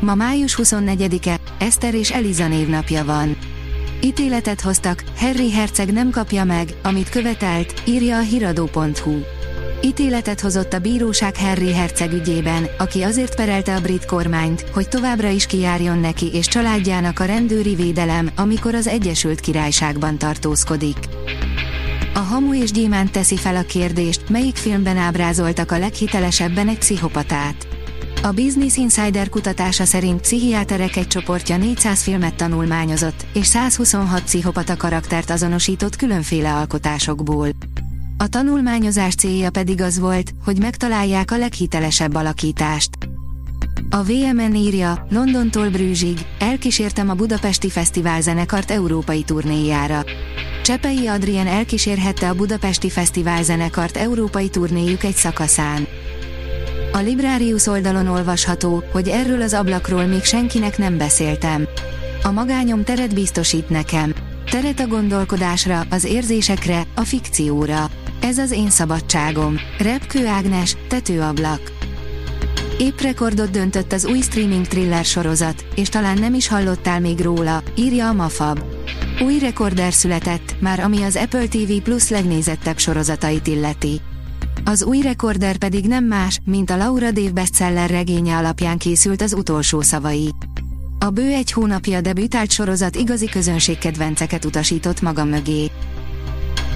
Ma május 24-e, Eszter és Eliza névnapja van. Ítéletet hoztak, Harry Herceg nem kapja meg, amit követelt, írja a hiradó.hu. Ítéletet hozott a bíróság Harry Herceg ügyében, aki azért perelte a brit kormányt, hogy továbbra is kijárjon neki és családjának a rendőri védelem, amikor az Egyesült Királyságban tartózkodik. A Hamu és Gyémánt teszi fel a kérdést, melyik filmben ábrázoltak a leghitelesebben egy pszichopatát. A Business Insider kutatása szerint pszichiáterek egy csoportja 400 filmet tanulmányozott, és 126 pszichopata karaktert azonosított különféle alkotásokból. A tanulmányozás célja pedig az volt, hogy megtalálják a leghitelesebb alakítást. A VMN írja, Londontól Brűzsig, elkísértem a Budapesti Fesztivál zenekart európai turnéjára. Csepei Adrien elkísérhette a Budapesti Fesztivál zenekart európai turnéjuk egy szakaszán. A Librarius oldalon olvasható, hogy erről az ablakról még senkinek nem beszéltem. A magányom teret biztosít nekem. Teret a gondolkodásra, az érzésekre, a fikcióra. Ez az én szabadságom. Repkő Ágnes, tetőablak. Épp rekordot döntött az új streaming thriller sorozat, és talán nem is hallottál még róla, írja a Mafab. Új rekorder született, már ami az Apple TV Plus legnézettebb sorozatait illeti. Az új rekorder pedig nem más, mint a Laura Dave bestseller regénye alapján készült az utolsó szavai. A bő egy hónapja debütált sorozat igazi közönségkedvenceket utasított maga mögé.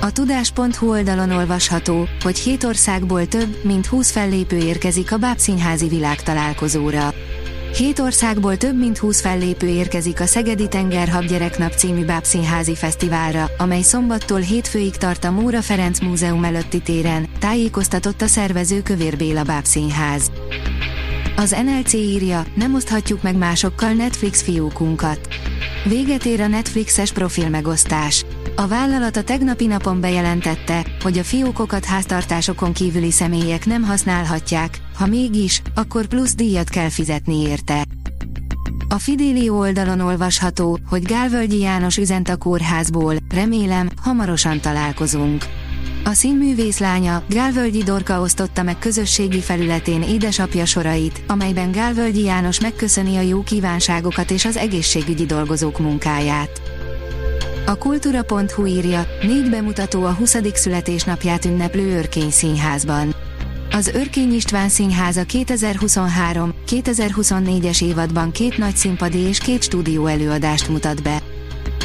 A tudás.hu oldalon olvasható, hogy hét országból több, mint 20 fellépő érkezik a Bábszínházi világtalálkozóra. Hét országból több mint 20 fellépő érkezik a Szegedi Tengerhab Gyereknap című Bábszínházi Fesztiválra, amely szombattól hétfőig tart a Móra Ferenc Múzeum előtti téren, tájékoztatott a szervező Kövér Béla Bábszínház. Az NLC írja, nem oszthatjuk meg másokkal Netflix fiókunkat. Véget ér a Netflixes profil megosztás. A vállalat a tegnapi napon bejelentette, hogy a fiókokat háztartásokon kívüli személyek nem használhatják, ha mégis, akkor plusz díjat kell fizetni érte. A Fidélió oldalon olvasható, hogy Gálvölgyi János üzent a kórházból, remélem, hamarosan találkozunk. A színművész lánya, Gálvölgyi Dorka osztotta meg közösségi felületén édesapja sorait, amelyben Gálvölgyi János megköszöni a jó kívánságokat és az egészségügyi dolgozók munkáját. A kultúra.hu írja, négy bemutató a 20. születésnapját ünneplő Örkény Színházban. Az Örkény István Színház a 2023-2024-es évadban két nagy színpadi és két stúdió előadást mutat be.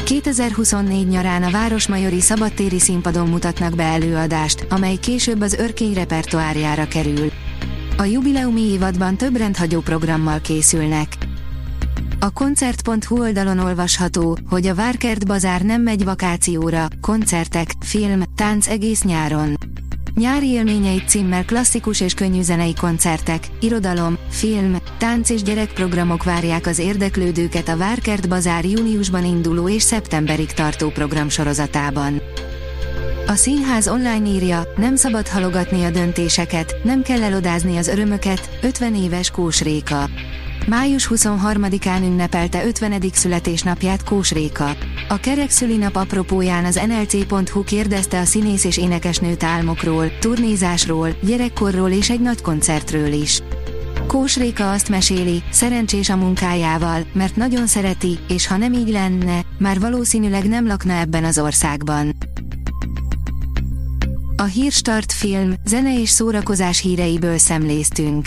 2024 nyarán a Városmajori Szabadtéri Színpadon mutatnak be előadást, amely később az Örkény repertoárjára kerül. A jubileumi évadban több rendhagyó programmal készülnek. A koncert.hu oldalon olvasható, hogy a Várkert Bazár nem megy vakációra, koncertek, film, tánc egész nyáron. Nyári élményei címmel klasszikus és könnyű zenei koncertek, irodalom, film, tánc és gyerekprogramok várják az érdeklődőket a Várkert Bazár júniusban induló és szeptemberig tartó program sorozatában. A színház online írja, nem szabad halogatni a döntéseket, nem kell elodázni az örömöket, 50 éves Kós Réka. Május 23-án ünnepelte 50. születésnapját Kós Réka. A kerek szülinap apropóján az nlc.hu kérdezte a színész és énekesnőt álmokról, turnézásról, gyerekkorról és egy nagy koncertről is. Kós Réka azt meséli, szerencsés a munkájával, mert nagyon szereti, és ha nem így lenne, már valószínűleg nem lakna ebben az országban. A Hírstart film, zene és szórakozás híreiből szemléztünk.